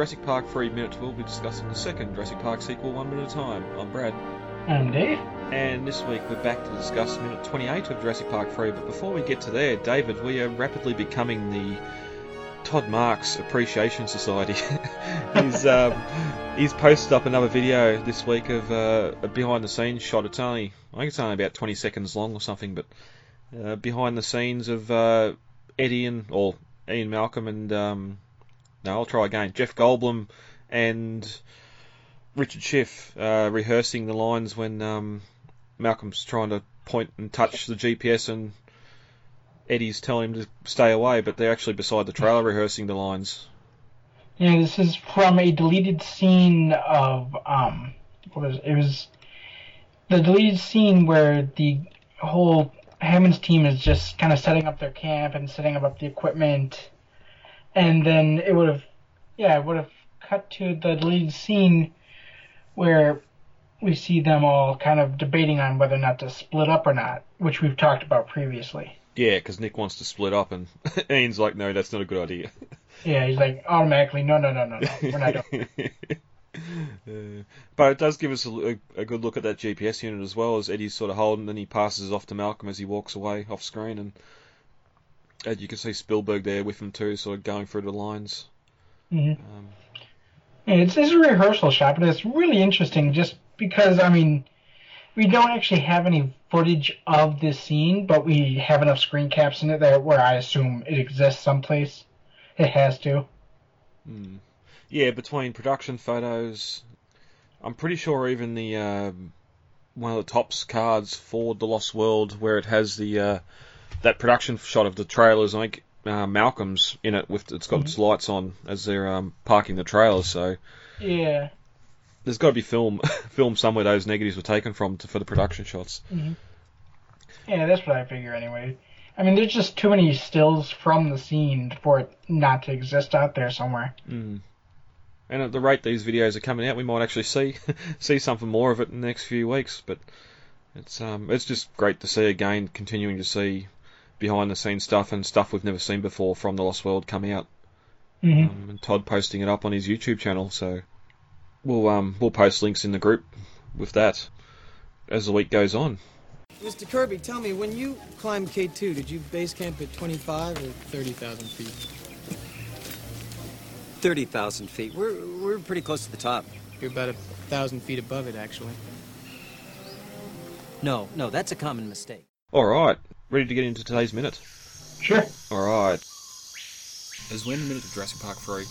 Jurassic Park 3 Minute. We'll be discussing the second Jurassic Park sequel one minute at a time. I'm Brad. I'm Dave. And this week we're back to discuss minute 28 of Jurassic Park 3. But before we get to there, David, we are rapidly becoming the Todd Marks Appreciation Society. he's, um, he's posted up another video this week of uh, a behind the scenes shot. It's only, I think it's only about 20 seconds long or something, but uh, behind the scenes of uh, Eddie and, or Ian Malcolm and, um, no, I'll try again, Jeff Goldblum and Richard Schiff uh, rehearsing the lines when um, Malcolm's trying to point and touch the GPS and Eddie's telling him to stay away, but they're actually beside the trailer rehearsing the lines. Yeah, this is from a deleted scene of um, what was it? it was the deleted scene where the whole Hammond's team is just kind of setting up their camp and setting up the equipment, and then it would have, yeah, it would have cut to the deleted scene where we see them all kind of debating on whether or not to split up or not, which we've talked about previously. Yeah, because Nick wants to split up, and Ian's like, no, that's not a good idea. Yeah, he's like automatically, no, no, no, no, no, we're not doing. Uh, but it does give us a, a, good look at that GPS unit as well as Eddie's sort of holding, and then he passes off to Malcolm as he walks away off screen, and, and you can see Spielberg there with him too, sort of going through the lines. Mm-hmm. Um, yeah, it's, it's a rehearsal shot, but it's really interesting just because I mean, we don't actually have any footage of this scene, but we have enough screen caps in it there where I assume it exists someplace. It has to. Hmm. Yeah, between production photos, I'm pretty sure even the uh, one of the Topps cards for the Lost World, where it has the uh, that production shot of the trailers, I think uh, Malcolm's in it with it's got mm-hmm. its lights on as they're um, parking the trailers. So yeah, there's got to be film film somewhere those negatives were taken from to, for the production shots. Mm-hmm. Yeah, that's what I figure anyway. I mean, there's just too many stills from the scene for it not to exist out there somewhere. Mm. And at the rate these videos are coming out, we might actually see see something more of it in the next few weeks. But it's um it's just great to see again, continuing to see behind the scenes stuff and stuff we've never seen before from the Lost World come out. Mm-hmm. Um, and Todd posting it up on his YouTube channel, so we'll um we'll post links in the group with that as the week goes on. Mr. Kirby, tell me, when you climbed K2, did you base camp at 25 or 30,000 feet? 30,000 feet. We're, we're pretty close to the top. You're about a thousand feet above it, actually. No, no, that's a common mistake. All right, ready to get into today's minute? Sure. All right. As when the minute of Jurassic Park 3,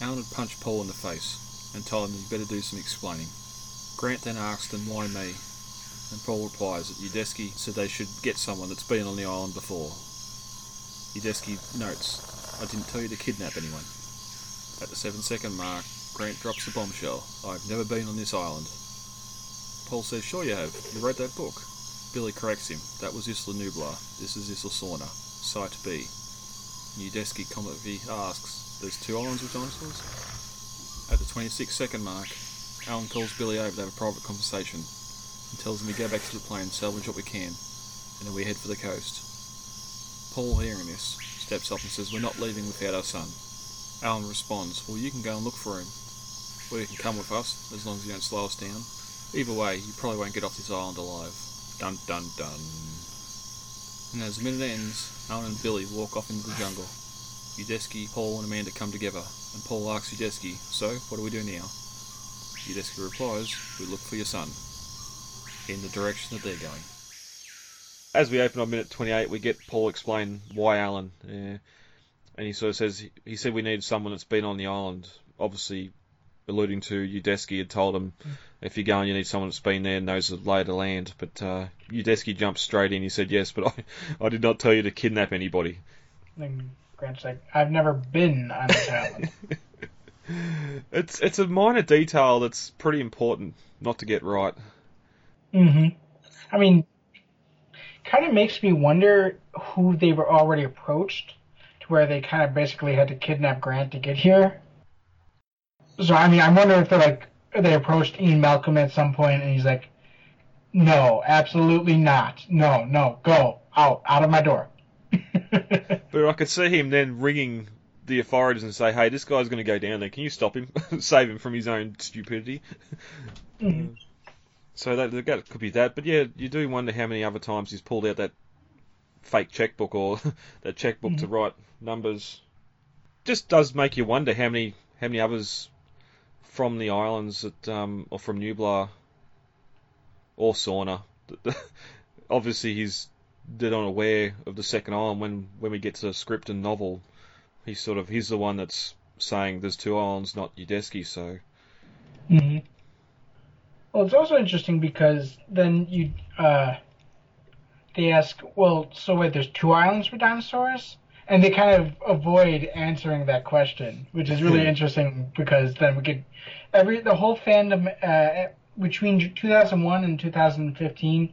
Alan had punched Paul in the face and told him he'd better do some explaining. Grant then asked him why me, and Paul replies that Udesky said they should get someone that's been on the island before. Udesky notes, I didn't tell you to kidnap anyone. At the seven second mark, Grant drops the bombshell. I've never been on this island. Paul says, Sure you have. You wrote that book. Billy corrects him. That was Isla Nublar. This is Isla Sorna. Site B. Udesky comically asks, There's two islands with dinosaurs? At the 26 second mark, Alan calls Billy over to have a private conversation and tells him to go back to the plane, salvage what we can, and then we head for the coast. Paul, hearing this, steps up and says, We're not leaving without our son. Alan responds, Well, you can go and look for him. Or you can come with us, as long as you don't slow us down. Either way, you probably won't get off this island alive. Dun dun dun. And as the minute ends, Alan and Billy walk off into the jungle. Udesky, Paul, and Amanda come together, and Paul asks Udesky, So, what do we do now? Udesky replies, We look for your son. In the direction that they're going. As we open on minute 28, we get Paul explain why Alan. Uh, and he sort of says he said we need someone that's been on the island. Obviously, alluding to Udesky had told him mm. if you're going, you need someone that's been there and knows the lay of the land. But uh, Udesky jumped straight in. He said yes, but I, I did not tell you to kidnap anybody. And Grant's like, I've never been on this island. it's it's a minor detail that's pretty important not to get right. hmm I mean, kind of makes me wonder who they were already approached to where they kind of basically had to kidnap Grant to get here. So I mean, I wonder if they like they approached Ian Malcolm at some point and he's like, "No, absolutely not. No, no, go out, out of my door." but I could see him then ringing the authorities and say, "Hey, this guy's going to go down there. Can you stop him? Save him from his own stupidity." Mhm. So that, that could be that. But yeah, you do wonder how many other times he's pulled out that fake checkbook or that checkbook to write numbers. Just does make you wonder how many how many others from the islands that um, or from Nublar or Sorna. Obviously, he's dead unaware of the second island. When when we get to the script and novel, he's sort of he's the one that's saying there's two islands, not Udesky. So hmm Well, it's also interesting because then you uh, they ask, well, so wait, there's two islands for dinosaurs, and they kind of avoid answering that question, which is really Hmm. interesting because then we could every the whole fandom uh, between 2001 and 2015,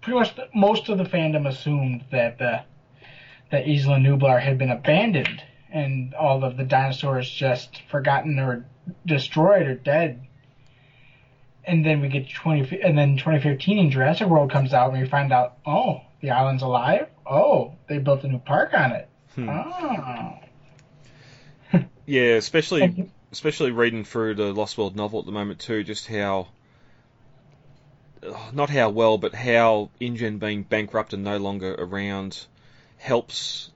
pretty much the, most of the fandom assumed that the that Isla Nublar had been abandoned and all of the dinosaurs just forgotten or destroyed or dead. And then we get 20 and then 2015 in Jurassic World comes out and we find out oh the island's alive? Oh they built a new park on it Hmm. oh yeah, especially especially reading through the Lost World novel at the moment too, just how not how well, but how InGen being bankrupt and no longer around helps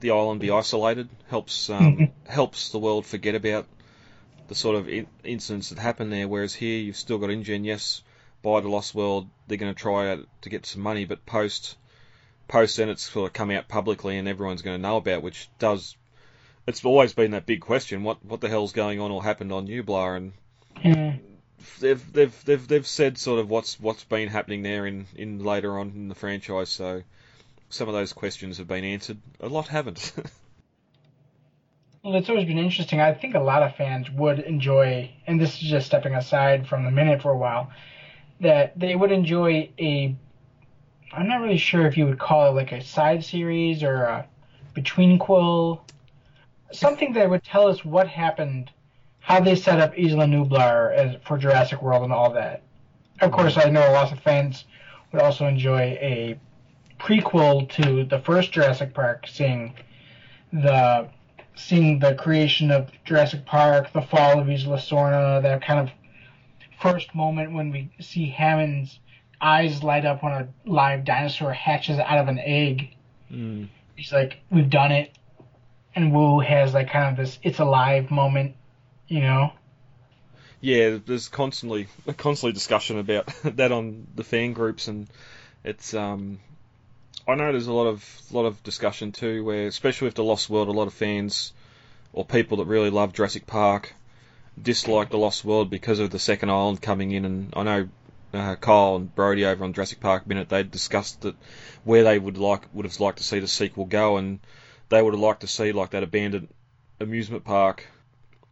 the island be isolated, helps um, helps the world forget about the sort of in- incidents that happen there. Whereas here, you've still got InGen. Yes, by the Lost World, they're going to try to get some money, but post post then it's sort of come out publicly and everyone's going to know about, which does. It's always been that big question: what what the hell's going on or happened on Nublar? And yeah. they've they've they've they've said sort of what's what's been happening there in, in later on in the franchise. So some of those questions have been answered. A lot haven't. Well, it's always been interesting. I think a lot of fans would enjoy, and this is just stepping aside from the minute for a while, that they would enjoy a. I'm not really sure if you would call it like a side series or a between quill, something that would tell us what happened, how they set up Isla Nublar as for Jurassic World and all that. Of course, I know lots of fans would also enjoy a prequel to the first Jurassic Park, seeing the seeing the creation of Jurassic Park, the fall of Isla Sorna, that kind of first moment when we see Hammond's eyes light up when a live dinosaur hatches out of an egg. mm. He's like, "We've done it," and Wu has like kind of this "it's alive" moment, you know. Yeah, there's constantly constantly discussion about that on the fan groups, and it's um, I know there's a lot of lot of discussion too, where especially with the Lost World, a lot of fans or people that really love Jurassic Park dislike the Lost World because of the second island coming in, and I know uh, Kyle and Brody over on Jurassic Park Minute they discussed that where they would like would have liked to see the sequel go, and they would have liked to see like that abandoned amusement park.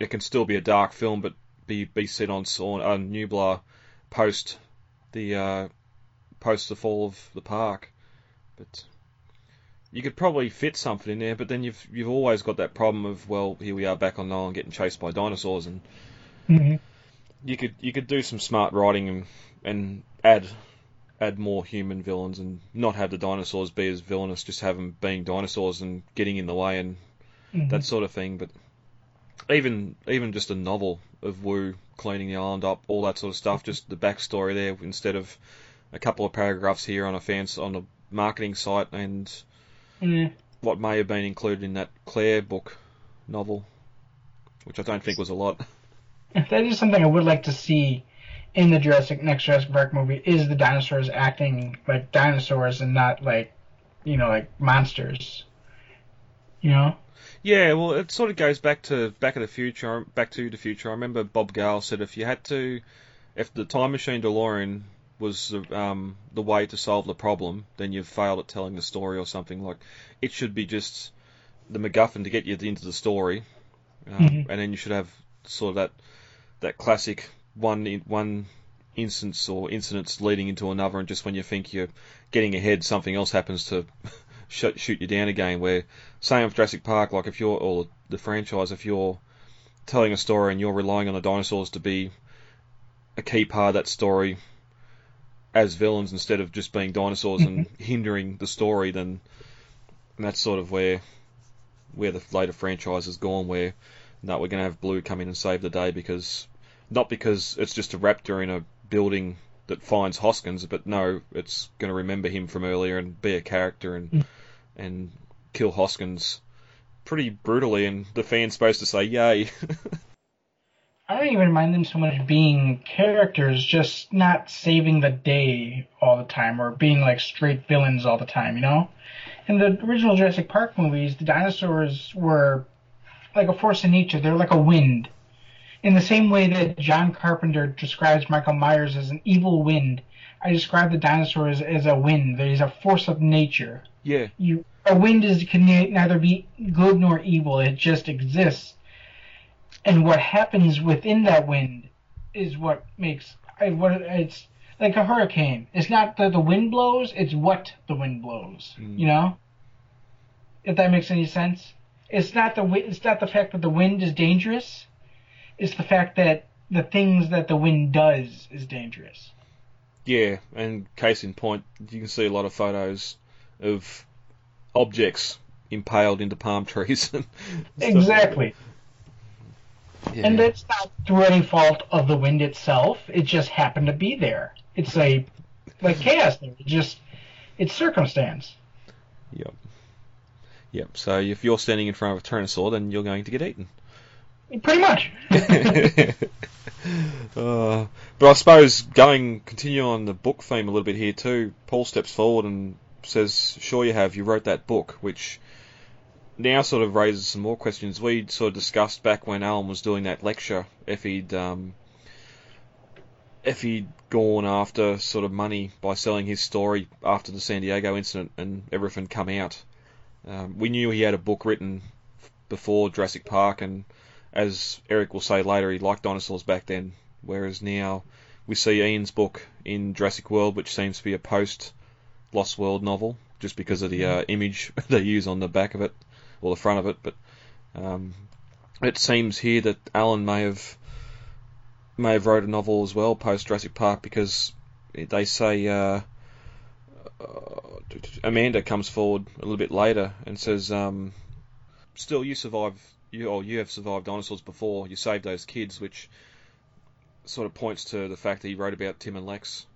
It can still be a dark film, but be be set on Sawn, uh, Nublar post the uh, post the fall of the park. But you could probably fit something in there, but then you've you've always got that problem of well, here we are back on island getting chased by dinosaurs, and Mm-hmm. you could you could do some smart writing and and add add more human villains and not have the dinosaurs be as villainous, just have them being dinosaurs and getting in the way and Mm-hmm. that sort of thing. But even even just a novel of Wu cleaning the island up, all that sort of stuff, just the backstory there instead of a couple of paragraphs here on a fans on a marketing site and what may have been included in that Claire book novel, which I don't think was a lot. That is something I would like to see in the Jurassic next Jurassic Park movie is the dinosaurs acting like dinosaurs and not like you know like monsters. You know. Yeah, well, it sort of goes back to Back of the Future. Back to the Future. I remember Bob Gale said if you had to, if the time machine DeLorean was the, um, the way to solve the problem, then you've failed at telling the story or something. Like it should be just the MacGuffin to get you into the story, um, Mhm. and then you should have sort of that that classic one in, one instance or incidents leading into another, and just when you think you're getting ahead, something else happens to shoot, shoot you down again. Where same with Jurassic Park, like if you're or the franchise, if you're telling a story and you're relying on the dinosaurs to be a key part of that story as villains instead of just being dinosaurs and hindering the story, then that's sort of where where the later franchise has gone, where no, we're going to have Blue come in and save the day because not because it's just a raptor in a building that finds Hoskins, but no, it's going to remember him from earlier and be a character and Mm. and kill Hoskins pretty brutally, and the fan's supposed to say yay. I don't even mind them so much being characters, just not saving the day all the time or being like straight villains all the time, you know? In the original Jurassic Park movies, the dinosaurs were like a force in nature. They're like a wind. In the same way that John Carpenter describes Michael Myers as an evil wind, I describe the dinosaurs as a wind. There's a force of nature. yeah, You a wind is can neither be good nor evil. It just exists. And what happens within that wind is what makes I- what it's like a hurricane. It's not that the wind blows; it's what the wind blows. Mm. You know, if that makes any sense. It's not the it's not the fact that the wind is dangerous. It's the fact that the things that the wind does is dangerous. yeah, and case in point, you can see a lot of photos of objects impaled into palm trees. and stuff like that. Exactly. Yeah. And that's not through any fault of the wind itself. It just happened to be there. It's a like chaos there. It just it's circumstance. Yep. Yep. So if you're standing in front of a Tyrannosaur, then you're going to get eaten. Pretty much. uh, but I suppose going continue on the book theme a little bit here too. Paul steps forward and says, "Sure, you have. You wrote that book," which now sort of raises some more questions. We sort of discussed back when Alan was doing that lecture if he'd um, if he'd gone after sort of money by selling his story after the San Diego incident and everything come out. Um, we knew he had a book written before Jurassic Park, and as Eric will say later, he liked dinosaurs back then. Whereas now we see Ian's book in Jurassic World, which seems to be a post Lost World novel, just because of the uh, image they use on the back of it or the front of it. But um, it seems here that Alan may have may have wrote a novel as well post Jurassic Park because they say uh, uh, Amanda comes forward a little bit later and says, um, "Still, you survive. You or you have survived dinosaurs before. You saved those kids," which sort of points to the fact that he wrote about Tim and Lex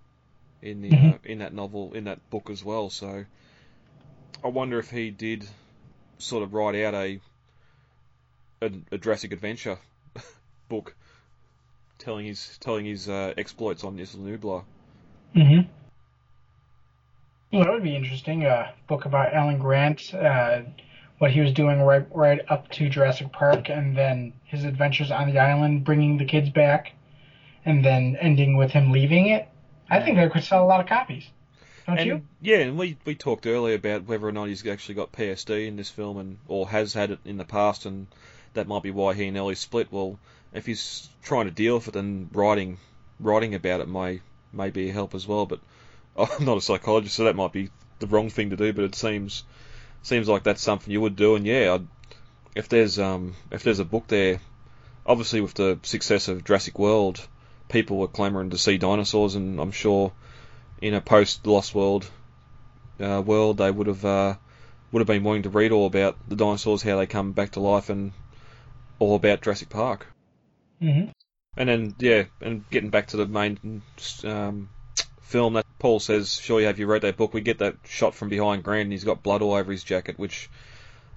in the uh, Mhm. in that novel in that book as well. So I wonder if he did sort of write out a a, a Jurassic Adventure book telling his telling his uh, exploits on Isla Nublar. hmm Well, that would be interesting. A book about Alan Grant, uh, what he was doing right right up to Jurassic Park, and then his adventures on the island, bringing the kids back, and then ending with him leaving it. I think that could sell a lot of copies. Don't and, you? Yeah, and we, we talked earlier about whether or not he's actually got PSD in this film, and or has had it in the past, and that might be why he and Ellie split. Well, if he's trying to deal with it, then writing writing about it may may be a help as well. But I'm not a psychologist, so that might be the wrong thing to do. But it seems seems like that's something you would do. And yeah, I'd, if there's um if there's a book there, obviously with the success of Jurassic World, people were clamouring to see dinosaurs, and I'm sure in a post Lost World uh, world, they would have uh, would have been wanting to read all about the dinosaurs, how they come back to life, and all about Jurassic Park. hmm And then yeah, and getting back to the main um, film that Paul says, "Sure, you have you wrote that book?" We get that shot from behind Grant, and he's got blood all over his jacket, which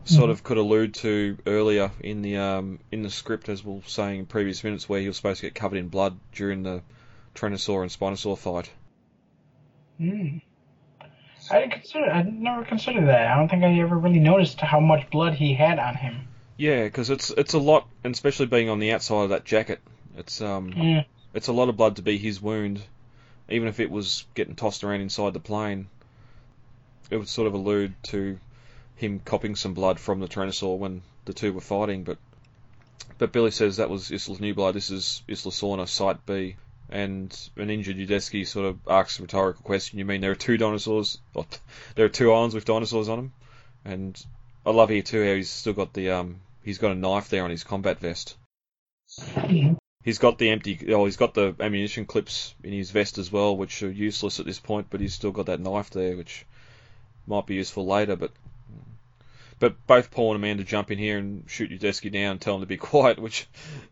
sort Mhm. of could allude to earlier in the um, in the script, as we we'll saying in previous minutes, where he was supposed to get covered in blood during the Tyrannosaur and Spinosaur fight. Mm. I didn't consider. I never considered that. I don't think I ever really noticed how much blood he had on him. Yeah, because it's it's a lot, and especially being on the outside of that jacket, it's um Yeah. it's a lot of blood to be his wound, even if it was getting tossed around inside the plane. It would sort of allude to him copping some blood from the Tyrannosaur when the two were fighting, but but Billy says that was Isla Nublar. This is Isla Sorna, Site B, and an injured Udesky sort of asks a rhetorical question. You mean there are two dinosaurs? There are two islands with dinosaurs on them? And I love here too how he's still got the um he's got a knife there on his combat vest. Mhm. He's got the empty oh he's got the ammunition clips in his vest as well, which are useless at this point, but he's still got that knife there, which might be useful later. But But both Paul and Amanda jump in here and shoot Udesky down and tell him to be quiet, which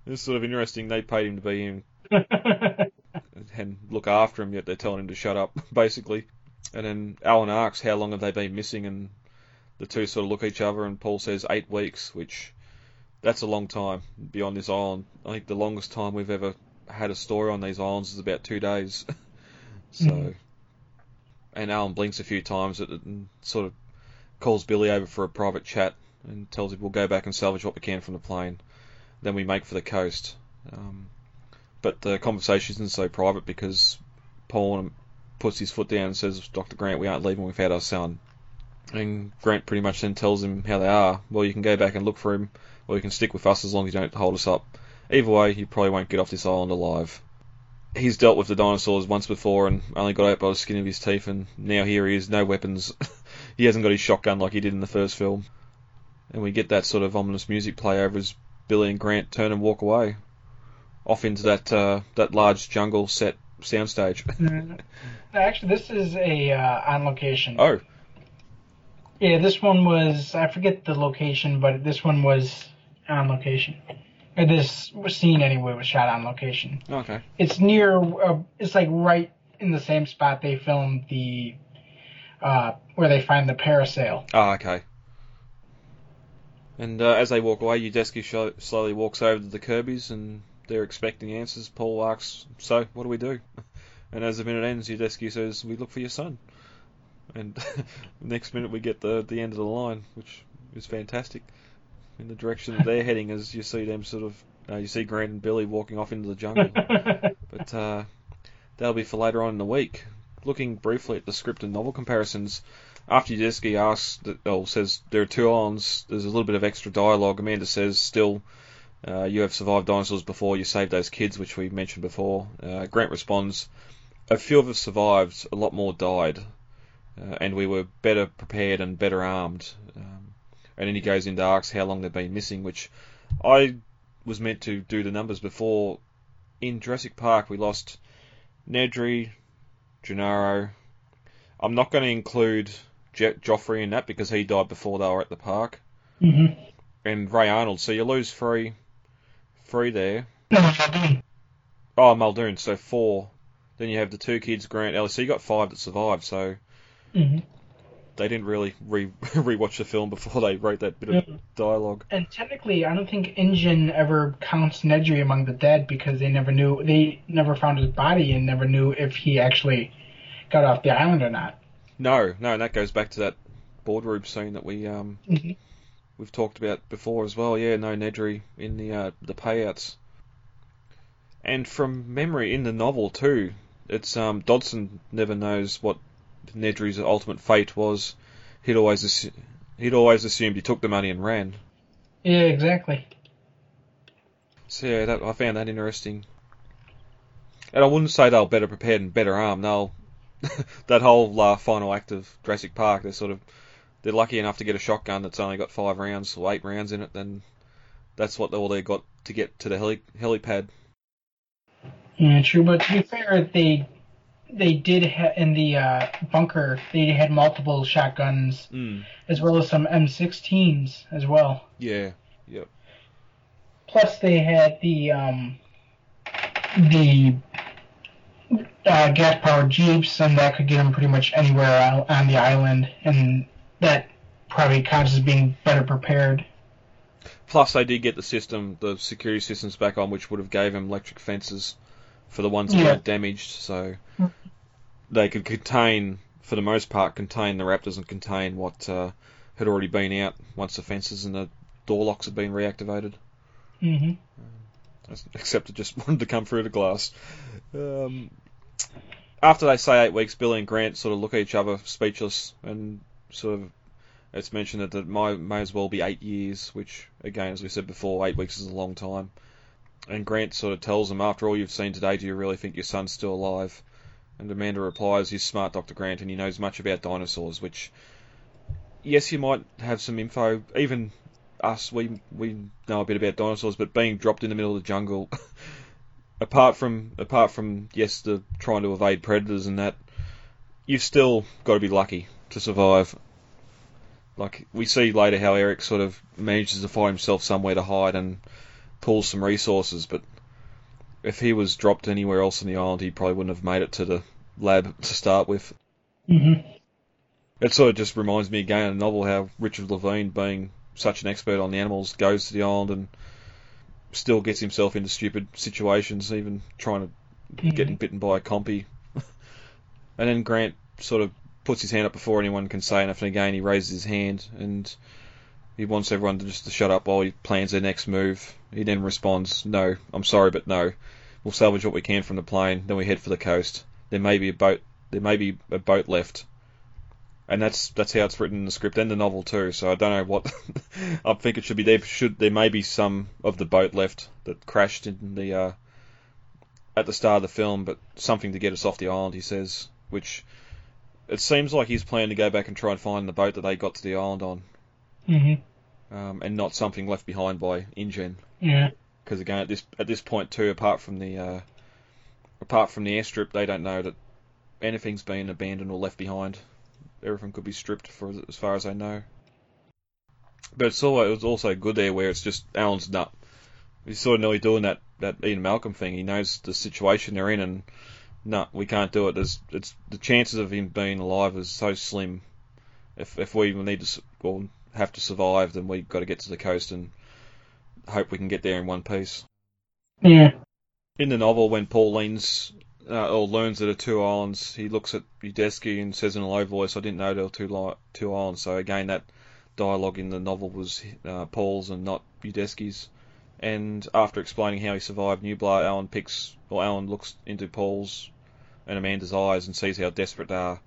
is sort of interesting. They paid him to be in and look after him, yet they're telling him to shut up, basically. And then Alan asks, how long have they been missing? And the two sort of look at each other, and Paul says eight weeks, which that's a long time beyond this island. I think the longest time we've ever had a story on these islands is about two days. so, Mhm. and Alan blinks a few times at it and sort of calls Billy over for a private chat and tells him we'll go back and salvage what we can from the plane. Then we make for the coast. Um, but the conversation isn't so private because Paul puts his foot down and says, Dr. Grant, we aren't leaving without our son. And Grant pretty much then tells him how they are. Well, you can go back and look for him, or you can stick with us as long as you don't hold us up. Either way, you probably won't get off this island alive. He's dealt with the dinosaurs once before and only got out by the skin of his teeth, and now here he is, no weapons. he hasn't got his shotgun like he did in the first film. And we get that sort of ominous music play over as Billy and Grant turn and walk away. Off into that uh, that large jungle set soundstage. Mm. Actually, this is a uh, on location. oh, Yeah, this one was I forget the location, but this one was on location. Or this scene anyway was shot on location. okay. It's near. Uh, it's like right in the same spot they filmed the uh, where they find the parasail. Ah, okay. And uh, as they walk away, Udesky slowly walks over to the Kirby's and they're expecting answers. Paul asks, So, what do we do? And as the minute ends, Udesky says, We look for your son. And next minute, we get the, the end of the line, which is fantastic. In the direction that they're heading, as you see them sort of. Uh, you see Grant and Billy walking off into the jungle. but uh, that'll be for later on in the week. Looking briefly at the script and novel comparisons, after Udesky asks, that, oh, says there are two islands, there's a little bit of extra dialogue. Amanda says, still, uh, you have survived dinosaurs before, you saved those kids, which we mentioned before. Uh, Grant responds, a few of us survived, a lot more died, uh, and we were better prepared and better armed. And then he goes into asks how long they've been missing, which I was meant to do the numbers before. In Jurassic Park, we lost Nedry, Gennaro. I'm not going to include Je- Jophery in that because he died before they were at the park. hmm And Ray Arnold, so you lose three, three there. No, Muldoon. Oh, Muldoon, so four. Then you have the two kids, Grant, Ellis. So you got five that survived. So hmm they didn't really re rewatch the film before they wrote that bit of dialogue. And technically, I don't think InGen ever counts Nedry among the dead because they never knew they never found his body and never knew if he actually got off the island or not. No, no, and that goes back to that boardroom scene that we um Mhm. we've talked about before as well. Yeah, no Nedry in the uh, the payouts. And from memory, in the novel too, it's um Dodgson never knows what Nedry's ultimate fate was. He'd always assu- he'd always assumed he took the money and ran. Yeah, exactly. So yeah, that, I found that interesting. And I wouldn't say they were better prepared and better armed. They'll that whole uh, final act of Jurassic Park, they're sort of they're lucky enough to get a shotgun that's only got five rounds or eight rounds in it. Then that's what all they got to get to the heli- helipad. Yeah, true. But to be fair, they they did ha- in the uh, bunker. They had multiple shotguns Mm. as well as some M16s as well. Yeah. Yep. Plus, they had the um, the uh, gas-powered jeeps, and that could get them pretty much anywhere on on the island, and that probably counts as being better prepared. Plus, they did get the system, the security systems back on, which would have gave them electric fences for the ones that Yeah. weren't damaged. So they could contain, for the most part, contain the Raptors and contain what uh, had already been out once the fences and the door locks had been reactivated. hmm Except it just wanted to come through the glass. Um, after they say eight weeks, Billy and Grant sort of look at each other, speechless, and sort of it's mentioned that it might, may as well be eight years, which, again, as we said before, eight weeks is a long time. And Grant sort of tells them, after all you've seen today, do you really think your son's still alive? And Amanda replies, he's smart, Dr. Grant, and he knows much about dinosaurs, which, yes, you might have some info. Even us, we we know a bit about dinosaurs, but being dropped in the middle of the jungle, apart from apart from yes, the trying to evade predators and that, you've still got to be lucky to survive. Like we see later how Eric sort of manages to find himself somewhere to hide and pulls some resources, but if he was dropped anywhere else on the island, he probably wouldn't have made it to the lab to start with. Mm-hmm. It sort of just reminds me again of the novel how Richard Levine, being such an expert on the animals, goes to the island and still gets himself into stupid situations, even trying to Mhm. getting bitten by a compy. and then Grant sort of puts his hand up before anyone can say anything again. He raises his hand and he wants everyone to just to shut up while he plans their next move. He then responds, "No, I'm sorry, but no. We'll salvage what we can from the plane. Then we head for the coast. There may be a boat. There may be a boat left." And that's that's how it's written in the script and the novel too. So I don't know what I think it should be. There should there may be some of the boat left that crashed in the uh, at the start of the film, but something to get us off the island. He says, which it seems like he's planning to go back and try and find the boat that they got to the island on, Mm-hmm. um, and not something left behind by InGen. Yeah. Because again, at this at this point too, apart from the uh, apart from the airstrip, they don't know that anything's been abandoned or left behind. Everything could be stripped for as far as they know. But it's it was also good there where it's just Alan's nut. He's sort of nearly doing that, that Ian Malcolm thing. He knows the situation they're in, and no, we can't do it. There's, it's the chances of him being alive is so slim. If if we even need to well have to survive, then we've got to get to the coast and hope we can get there in one piece. Yeah. In the novel, when Paul leans uh, or learns that there are two islands, he looks at Udesky and says in a low voice, "I didn't know there were two li- two islands." So again, that dialogue in the novel was uh, Paul's and not Udesky's. And after explaining how he survived Nublar, Alan picks or Alan looks into Paul's and Amanda's eyes and sees how desperate they are.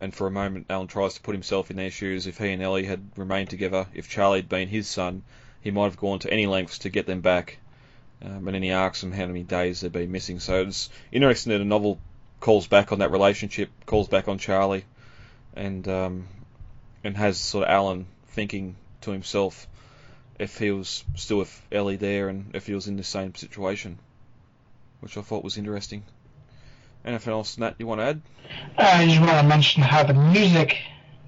And for a moment, Alan tries to put himself in their shoes. If he and Ellie had remained together, if Charlie had been his son, he might have gone to any lengths to get them back. Um, and then he asks them how many days they've been missing. So it's interesting that a novel calls back on that relationship, calls back on Charlie, and um, and has sort of Alan thinking to himself if he was still with Ellie there and if he was in the same situation, which I thought was interesting. Anything else, Nat, you want to add? I just want to mention how the music,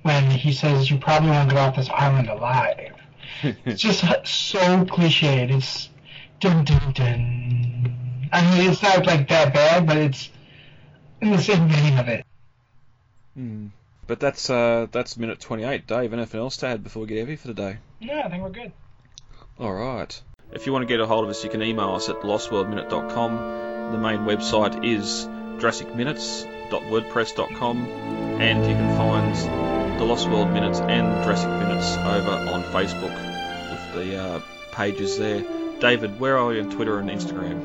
when he says you probably won't get off this island alive, it's just so cliched. It's dun dun dun. I mean, it's not like that bad, but it's in the same vein of it. Hmm. But that's uh, that's minute 28. Dave, anything else to add before we get heavy for the day? Yeah, I think we're good. All right. If you want to get a hold of us, you can email us at lostworldminute.com. The main website is jurassicminutes.wordpress.com, and you can find the Lost World Minutes and Jurassic Minutes over on Facebook with the uh, pages there. David, where are you on Twitter and Instagram?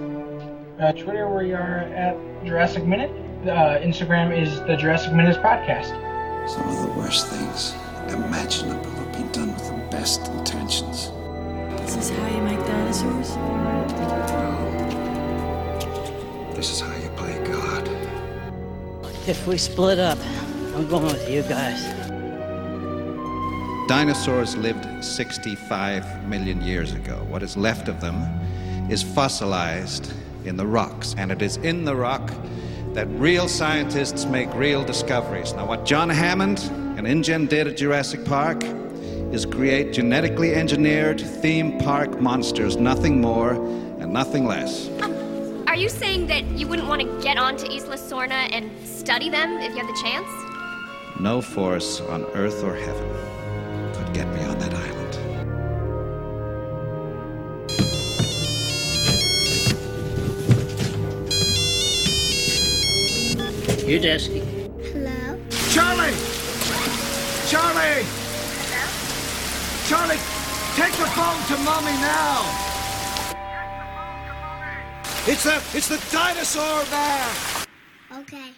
Uh, Twitter, we are at Jurassic Minute. Uh, Instagram is the Jurassic Minutes Podcast. Some of the worst things imaginable have been done with the best intentions. This is how you make dinosaurs? This is how you play God. If we split up, I'm going with you guys. Dinosaurs lived 65 million years ago. What is left of them is fossilized in the rocks, and it is in the rock that real scientists make real discoveries. Now, what John Hammond and InGen did at Jurassic Park is create genetically engineered theme park monsters, nothing more and nothing less. Are you saying that you wouldn't want to get onto Isla Sorna and study them if you had the chance? No force on earth or heaven could get me on that island. Udesky. Hello? Charlie! Charlie! Hello? Charlie, take the phone to mommy now! It's the it's the dinosaur man! Okay.